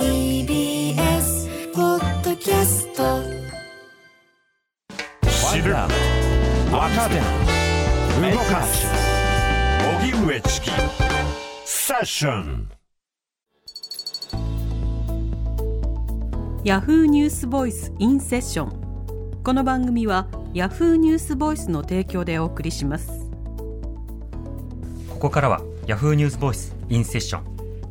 TBS ポッドキャスト知る。若手動かす。荻上チキ。セッション。ヤフーニュースボイスインセッションこの番組はヤフーニュースボイスの提供でお送りします。ここからはヤフーニュースボイスインセッション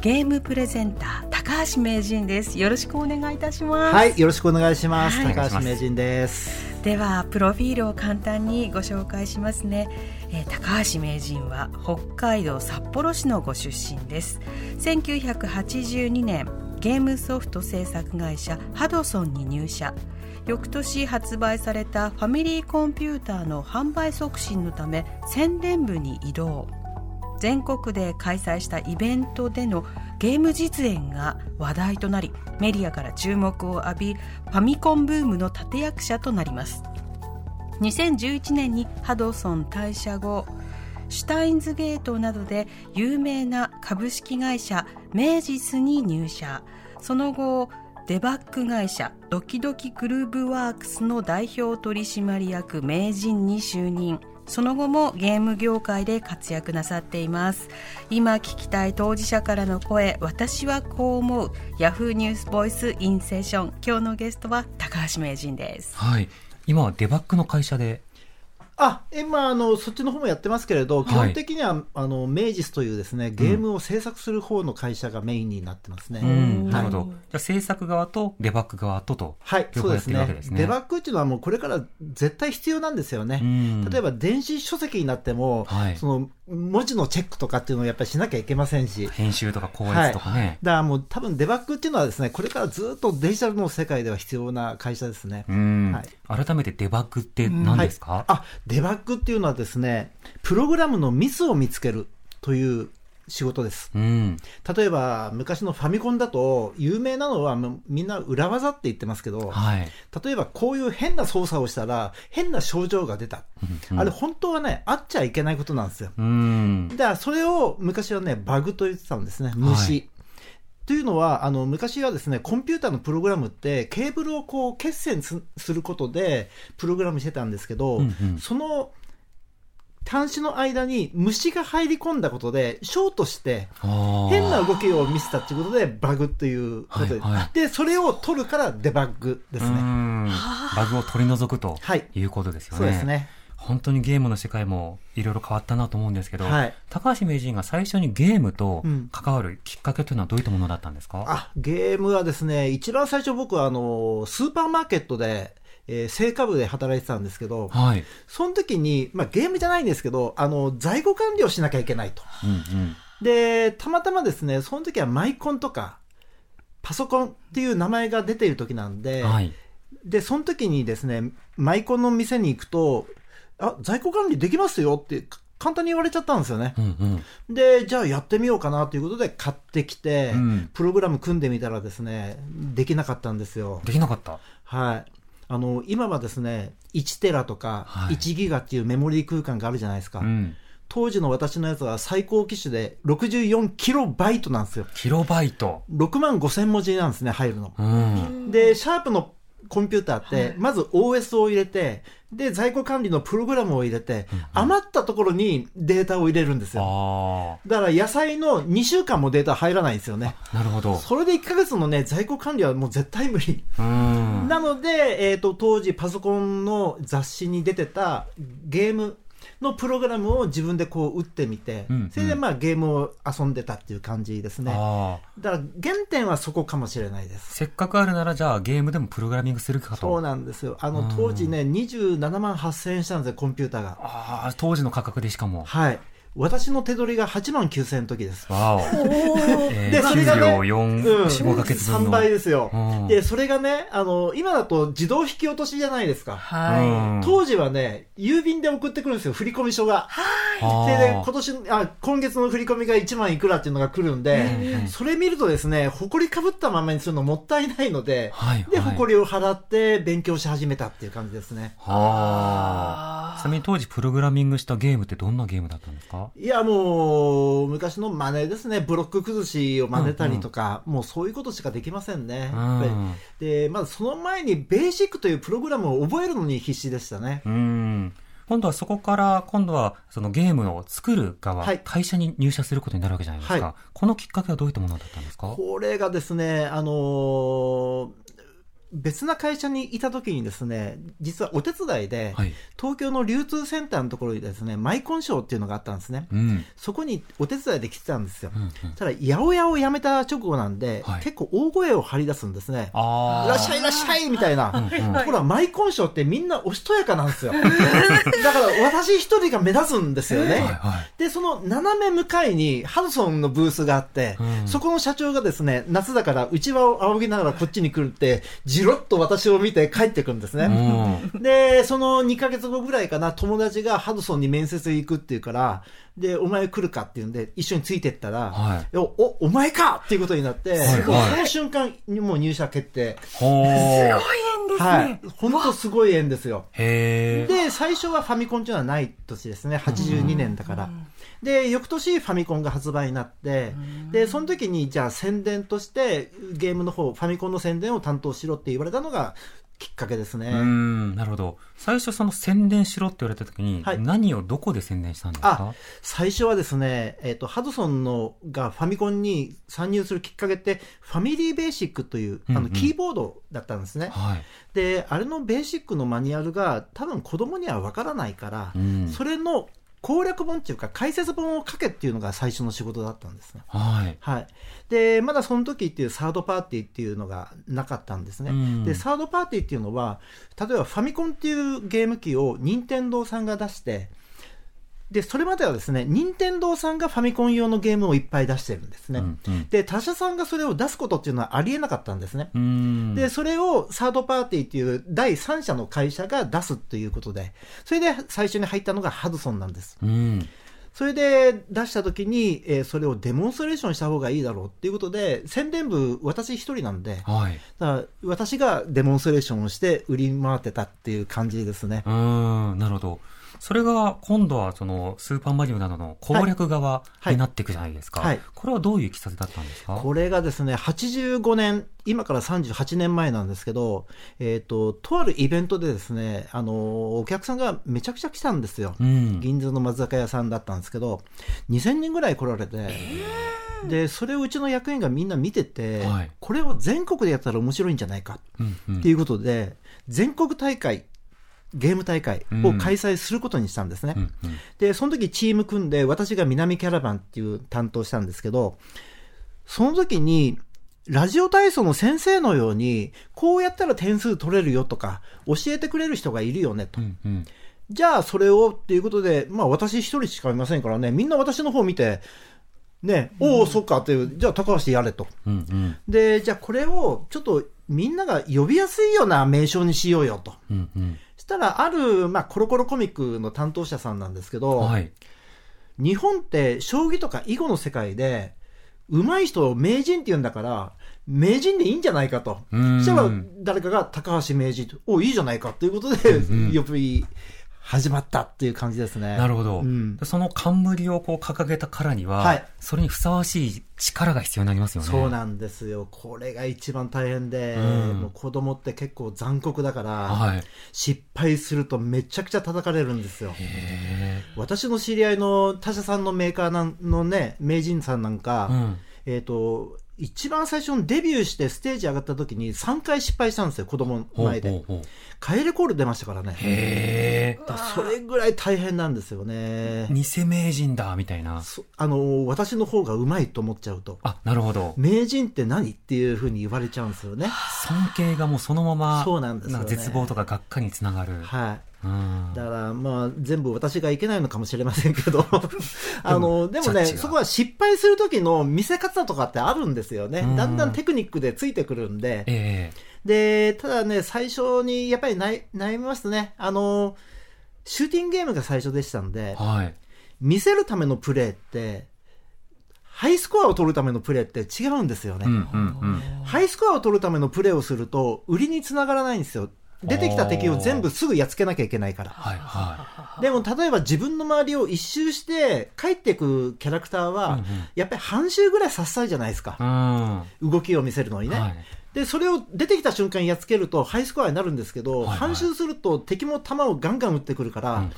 ゲームプレゼンター高橋名人です。よろしくお願いいたします。はい、よろしくお願いします。はい。高橋名人です。ではプロフィールを簡単にご紹介しますね、えー高橋名人は北海道札幌市のご出身です。1982年ゲームソフト制作会社ハドソンに入社。翌年発売されたファミリーコンピューターの販売促進のため宣伝部に移動全国で開催したイベントでのゲーム実演が話題となりメディアから注目を浴びファミコンブームの立役者となります。2011年にハドソン退社後シュタインズゲートなどで有名な株式会社メージスに入社。その後デバッグ会社ドキドキグルーブワークスの代表取締役名人に就任。その後もゲーム業界で活躍なさっています。今聞きたい当事者からの声私はこう思う。ヤフーニュースボイスインセーション今日のゲストは高橋名人です。はい。今はデバッグの会社であ、今、あの、そっちの方もやってますけれど、い。基本的には、あの、メイジスというですね、ゲームを制作する方の会社がメインになってますね。うん。なるほはい。どじゃあ制作側とデバッグ側ととはい、両方やってそうですね。るわけですね。デバッグっていうのはもうこれから絶対必要なんですよね。うん。例えば電子書籍になっても、はい。その文字のチェックとかっていうのをやっぱりしなきゃいけませんし、編集とか校閲とかね、だからもう多分デバッグっていうのはですね、これからずっとデジタルの世界では必要な会社ですね。うん、はい。改めてデバッグって何ですか、はい、あデバッグっていうのはですね、プログラムのミスを見つけるという仕事です。うん例えば、昔のファミコンだと、有名なのはみんな裏技って言ってますけど、はい例えばこういう変な操作をしたら、変な症状が出た。うんあれ本当はね、あっちゃいけないことなんですよ。うんだからそれを昔はね、バグと言ってたんですね、虫。はいというのは、あの、昔はですね、コンピューターのプログラムって、ケーブルをこう、決線すすることで、プログラムしてたんですけど、うんうんその、端子の間に虫が入り込んだことで、ショートして、変な動きを見せたっていうことで、バグっていうことで、はいはいで、それを取るからデバッグですうね。んバグを取り除くとはいいうことですよね。そうですね。本当にゲームの世界もいろいろ変わったなと思うんですけど、はい高橋名人が最初にゲームとうん関わるきっかけというのはどういったものだったんですか、あ、ゲームはですね、一番最初僕はあの、スーパーマーケットで、えー、成果部で働いてたんですけど、はい。その時に、まあゲームじゃないんですけど、あの、在庫管理をしなきゃいけないと。うんうん。で、たまたまですね、その時はマイコンとか、パソコンっていう名前が出ている時なんで、はい。で、その時にですね、マイコンの店に行くと、あ、在庫管理できますよってか簡単に言われちゃったんですよね。うんうん。で、じゃあやってみようかなということで買ってきて、うんプログラム組んでみたらですね、できなかったんですよ。できなかった？はい。あの、今はですね、1テラとかはい1ギガっていうメモリー空間があるじゃないですか。うん。当時の私のやつは最高機種で64キロバイトなんですよ。キロバイト。6万5千文字なんですね、入るの。うん。で、シャープのコンピューターって、まず OS を入れて、で、在庫管理のプログラムを入れて、余ったところにデータを入れるんですよ。あだから野菜の2週間もデータ入らないんですよね。あ。なるほど。それで1ヶ月のね、在庫管理はもう絶対無理。うん。なので、えっ、と、当時パソコンの雑誌に出てたゲームのプログラムを自分でこう打ってみて、うんうんそれでまあゲームを遊んでたっていう感じですね。だから原点はそこかもしれないです。せっかくあるなら、じゃあゲームでもプログラミングするかと。そうなんですよ。あの、当時ね、27万8000円したんですよ、コンピューターが。ああ、当時の価格でしかも。はい。私の手取りが8万9000円の時です。わお。えーでそれがね給料4、4、5ヶ月分の。3倍ですようん。で、それがね、あの、今だと自動引き落としじゃないですか。はい。うん当時はね、郵便で送ってくるんですよ、振込書が。あで、でー今年、あ、今月の振り込みが1万いくらっていうのが来るんで、うんそれ見るとですね、埃かぶったままにするのもったいないので、はいで、はい埃を払って勉強し始めたっていう感じですね。はあ。ちなみに当時プログラミングしたゲームってどんなゲームだったんですか？いや、もう、昔の真似ですね。ブロック崩しを真似たりとか、もうそういうことしかできませんね。うんで、まずその前にベーシックというプログラムを覚えるのに必死でしたね。うん。今度はそこから、今度はそのゲームを作る側、はい会社に入社することになるわけじゃないですか。はいこのきっかけはどういったものだったんですか？これがですね、あのー別な会社にいた時にですね、実はお手伝いで、はい。東京の流通センターのところにですね、マイコンショーっていうのがあったんですね。うん。そこにお手伝いで来てたんですよ。うんうんただ、八百屋を辞めた直後なんで、はい結構大声を張り出すんですね。いらっしゃいいらっしゃいみたいな。ところがマイコンショーってみんなおしとやかなんですよ。だから私一人が目立つんですよね。はいはい。で、その斜め向かいにハドソンのブースがあって、うんそこの社長がですね、夏だから内輪を仰ぎながらこっちに来るって、じろっと私を見て帰ってくるんですうね。ん。で、その2ヶ月後ぐらいかな、友達がハドソンに面接行くっていうから、で、お前来るかっていうんで、一緒についてったら、はい。お、お、お前かっていうことになって、はいもうその瞬間にもう入社決定。ほー。はい。本当すごい縁ですよ。へえ。で、最初はファミコンっていうのはない年ですね。82年だから。で、翌年ファミコンが発売になって、で、その時にじゃあ宣伝としてゲームの方、ファミコンの宣伝を担当しろって言われたのがきっかけですね。うん、なるほど。最初その宣伝しろって言われた時に、はい何をどこで宣伝したんですあか、最初はですね、えっ、と、ハドソンのがファミコンに参入するきっかけって、ファミリーベーシックという、あの、キーボードだったんですね。はい。で、あれのベーシックのマニュアルが多分子供にはわからないから、うんそれの攻略本っていうか解説本を書けっていうのが最初の仕事だったんですね。はい。はい。で、まだその時っていうサードパーティーっていうのがなかったんですね。うんで、サードパーティーっていうのは、例えばファミコンっていうゲーム機を任天堂さんが出して、で、それまではですね、任天堂さんがファミコン用のゲームをいっぱい出してるんですね。うんうんで、他社さんがそれを出すことっていうのはありえなかったんですね。うん。で、それをサードパーティーっていう第三者の会社が出すということで、それで最初に入ったのがハドソンなんです。うん。それで出した時に、えーそれをデモンストレーションした方がいいだろうっていうことで、宣伝部私一人なんで、はい。だから私がデモンストレーションをして売り回ってたっていう感じですね。うん、なるほど。それが今度はそのスーパーマリオなどの攻略側になっていくじゃないですか。はいこれはどういういきさつだったんですか？これがですね、85年、今から38年前なんですけど、えっ、と、とあるイベントでですね、あの、お客さんがめちゃくちゃ来たんですよ。うん。銀座の松坂屋さんだったんですけど、2000人ぐらい来られて、で、それをうちの役員がみんな見てて、はいこれを全国でやったら面白いんじゃないかうんうんっていうことで、全国大会、ゲーム大会を開催することにしたんですね。うんうんで、その時チーム組んで、私が南キャラバンっていう担当したんですけど、その時に、ラジオ体操の先生のように、こうやったら点数取れるよとか、教えてくれる人がいるよねと。うんうんじゃあそれをっていうことで、まあ私一人しかいませんからね、みんな私の方見て、ね、おお、そっかっていう、じゃあ高橋やれと。うんうんで、じゃあこれをちょっとみんなが呼びやすいような名称にしようよと。うんうんそしたら、ある、まあ、コロコロコミックの担当者さんなんですけど、はい。日本って将棋とか囲碁の世界で、上手い人を名人って言うんだから、名人でいいんじゃないかと。うんそしたら、誰かが高橋名人と、おいいじゃないかっていうことで、うん呼び始まったっていう感じですね。なるほど。うんでその冠をこう掲げたからには、はいそれにふさわしい力が必要になりますよね。そうなんですよ。これが一番大変で、うんもう子供って結構残酷だから、はい。失敗するとめちゃくちゃ叩かれるんですよ。へ私の知り合いの他社さんのメーカーのね、名人さんなんか、ーうん。えっ、と、一番最初にデビューしてステージ上がった時に3回失敗したんですよ、子供の前で。カエルコール出ましたからね。へそれぐらい大変なんですよねえ。。偽名人だ、みたいな。そあの、私の方がうまいと思っちゃうと。あ、なるほど。名人って何っていうふうに言われちゃうんですよね。尊敬がもうそのまま、そうなんですよねか絶望とかがっかりにつながる。はい。うんだから、まあ、全部私がいけないのかもしれませんけど、あの、でもね、そこは失敗する時の見せ方とかってあるんですよねうん。だんだんテクニックでついてくるんで。えで、ただね、最初にやっぱり悩悩みますね。あの、シューティングゲームが最初でしたんでえ、はい。見せるためのプレーって、ハイスコアを取るためのプレーって違うんですよね。うんうんうん。ハイスコアを取るためのプレーをすると、売りにつながらないんですよ。出てきた敵を全部すぐやっつけなきゃいけないから。はいはでも、例えば自分の周りを一周して帰っていくキャラクターは、うんうんやっぱり半周ぐらいさせたいじゃないですかい。。うん。動きを見せるのにね。はい。で、それを出てきた瞬間にやっつけるとハイスコアになるんですけど、はいはい半周すると敵も弾をガンガン撃ってくるから、うんうん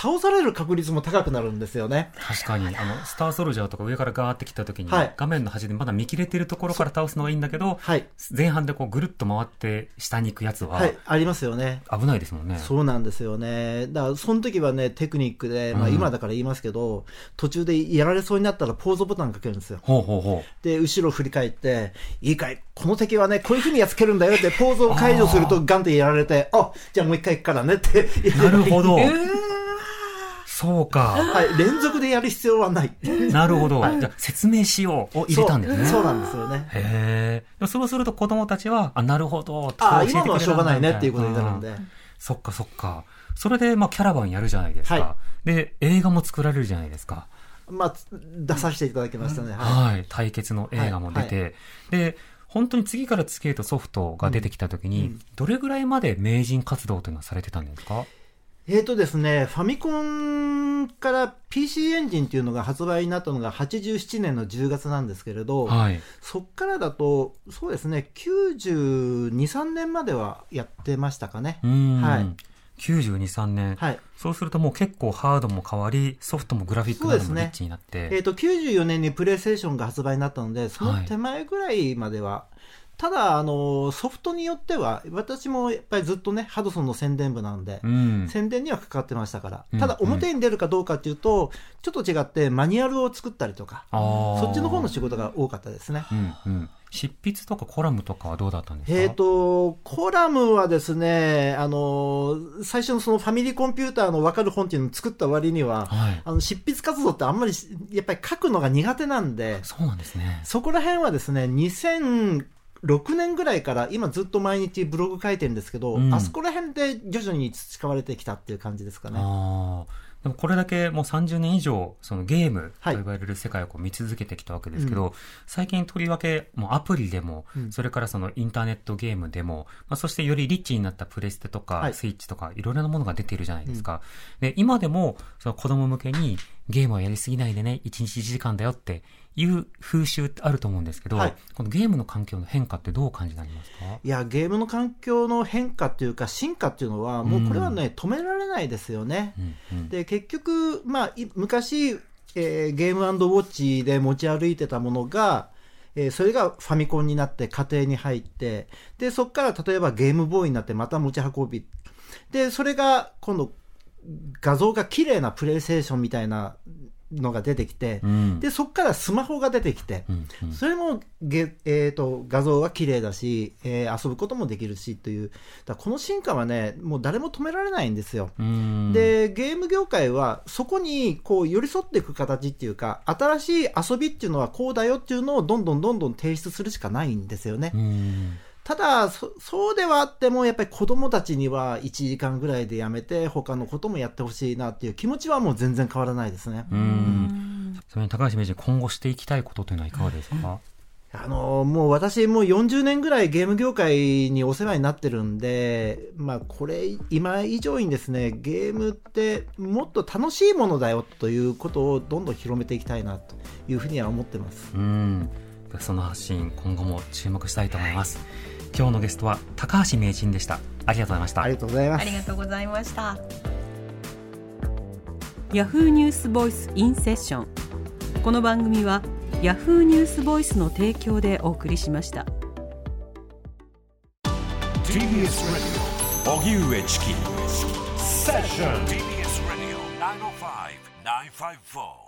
倒される確率も高くなるんですよね。確かに、あの、スターソルジャーとか上からガーって来た時に、はい画面の端でまだ見切れてるところから倒すのがいいんだけど、はい。前半でこうぐるっと回って下に行くやつは、はい、ありますよね。危ないですもんね。そうなんですよね。だから、その時はね、テクニックで、まあうん今だから言いますけど、途中でやられそうになったらポーズボタンかけるんですよ。ほうほうほで、後ろ振り返って、いいかい、この敵はね、こういう風にやっつけるんだよって、ポーズを解除するとガンってやられて、あ、じゃあもう一回行くからねって。う。なるほど。えそうか。はい、連続でやる必要はない。なるほど。じゃあ説明しようを入れたんですね。そうなんですよね。へえ。そうすると子供たちは、あ、なるほど。あ今のはしょうがないねっていうことになるんで。そっかそっか。それで、まあ、キャラバンやるじゃないですか。はで、映画も作られるじゃないですか。まあ、出させていただきましたね。はい。はい。対決の映画も出て。で、本当に次から次へとソフトが出てきたときに、どれぐらいまで名人活動というのはされてたんですか？えーとですね、ファミコンから PC エンジンっていうのが発売になったのが87年の10月なんですけれど、はい。そっからだと、そうですね、92、3年まではやってましたかねう。ん。はい92、3年。はい。そうするともう結構ハードも変わり、ソフトもグラフィックもリッチになって。えーと、94年にプレイステーションが発売になったので、その手前ぐらいまでは、ただ、あの、ソフトによっては、私もやっぱりずっとね、ハドソンの宣伝部なんで、うん。宣伝には関わってましたから、うんただ表に出るかどうかっていうと、ちょっと違ってマニュアルを作ったりとか、そっちの方の仕事が多かったですね。うんうん。執筆とかコラムとかはどうだったんですか？えっ、と、コラムはですね、あの、最初のそのファミリーコンピューターの分かる本っていうのを作った割には、はい。あの執筆活動ってあんまりしやっぱり書くのが苦手なんで、そうなんですね。そこら辺はですね、2006年ぐらいから、今ずっと毎日ブログ書いてるんですけど、うん。あそこら辺で徐々に培われてきたっていう感じですかね。でもこれだけもう30年以上、そのゲームとはい。呼ばれる世界をこう見続けてきたわけですけど、最近とりわけもうアプリでも、うん。それからそのインターネットゲームでも、まあ、そしてよりリッチになったプレステとかはい。スイッチとかいろいろなものが出ているじゃないですか。で、今でもその子供向けにゲームはやりすぎないでね、1日1時間だよっていう風習ってあると思うんですけど、はいこのゲームの環境の変化ってどうお感じになりますか？いや、ゲームの環境の変化っていうか、進化っていうのは、もうこれはね、止められないですよね。うんうんで、結局、まあ、い昔、えーゲームウォッチで持ち歩いてたものが、えーそれがファミコンになって家庭に入って、で、そこから例えばゲームボーイになってまた持ち運び。で、それが今度、画像が綺麗なプレイステーションみたいなのが出てきて、うん。で、そこからスマホが出てきて、うんうん。それもゲ、えー、と画像は綺麗だし、えー遊ぶこともできるしという、だこの進化はね、もう誰も止められないんですよ。うん。で、ゲーム業界はそこにこう寄り添っていく形っていうか、新しい遊びっていうのはこうだよっていうのをどんどんどんどん提出するしかないんですよね。うんただそ、そうではあっても、やっぱり子供たちには1時間ぐらいでやめて、他のこともやってほしいなっていう気持ちはもう全然変わらないですね。うん。それに高橋名人、今後していきたいことというのはいかがですか？あのもう私、もう40年ぐらいゲーム業界にお世話になってるんで、まあ、これ、今以上にですね、ゲームってもっと楽しいものだよということをどんどん広めていきたいなというふうには思ってます。うん。その発信、今後も注目したいと思います。今日のゲストは高橋名人でした。ありがとうございました。ありがとうございます。あり。がとうございました。ヤフーニュースボイスインセッションこの番組はヤフーニュースボイスの提供でお送りしました。TBS Radio 荻上チキ。セッション TBS Radio 905-954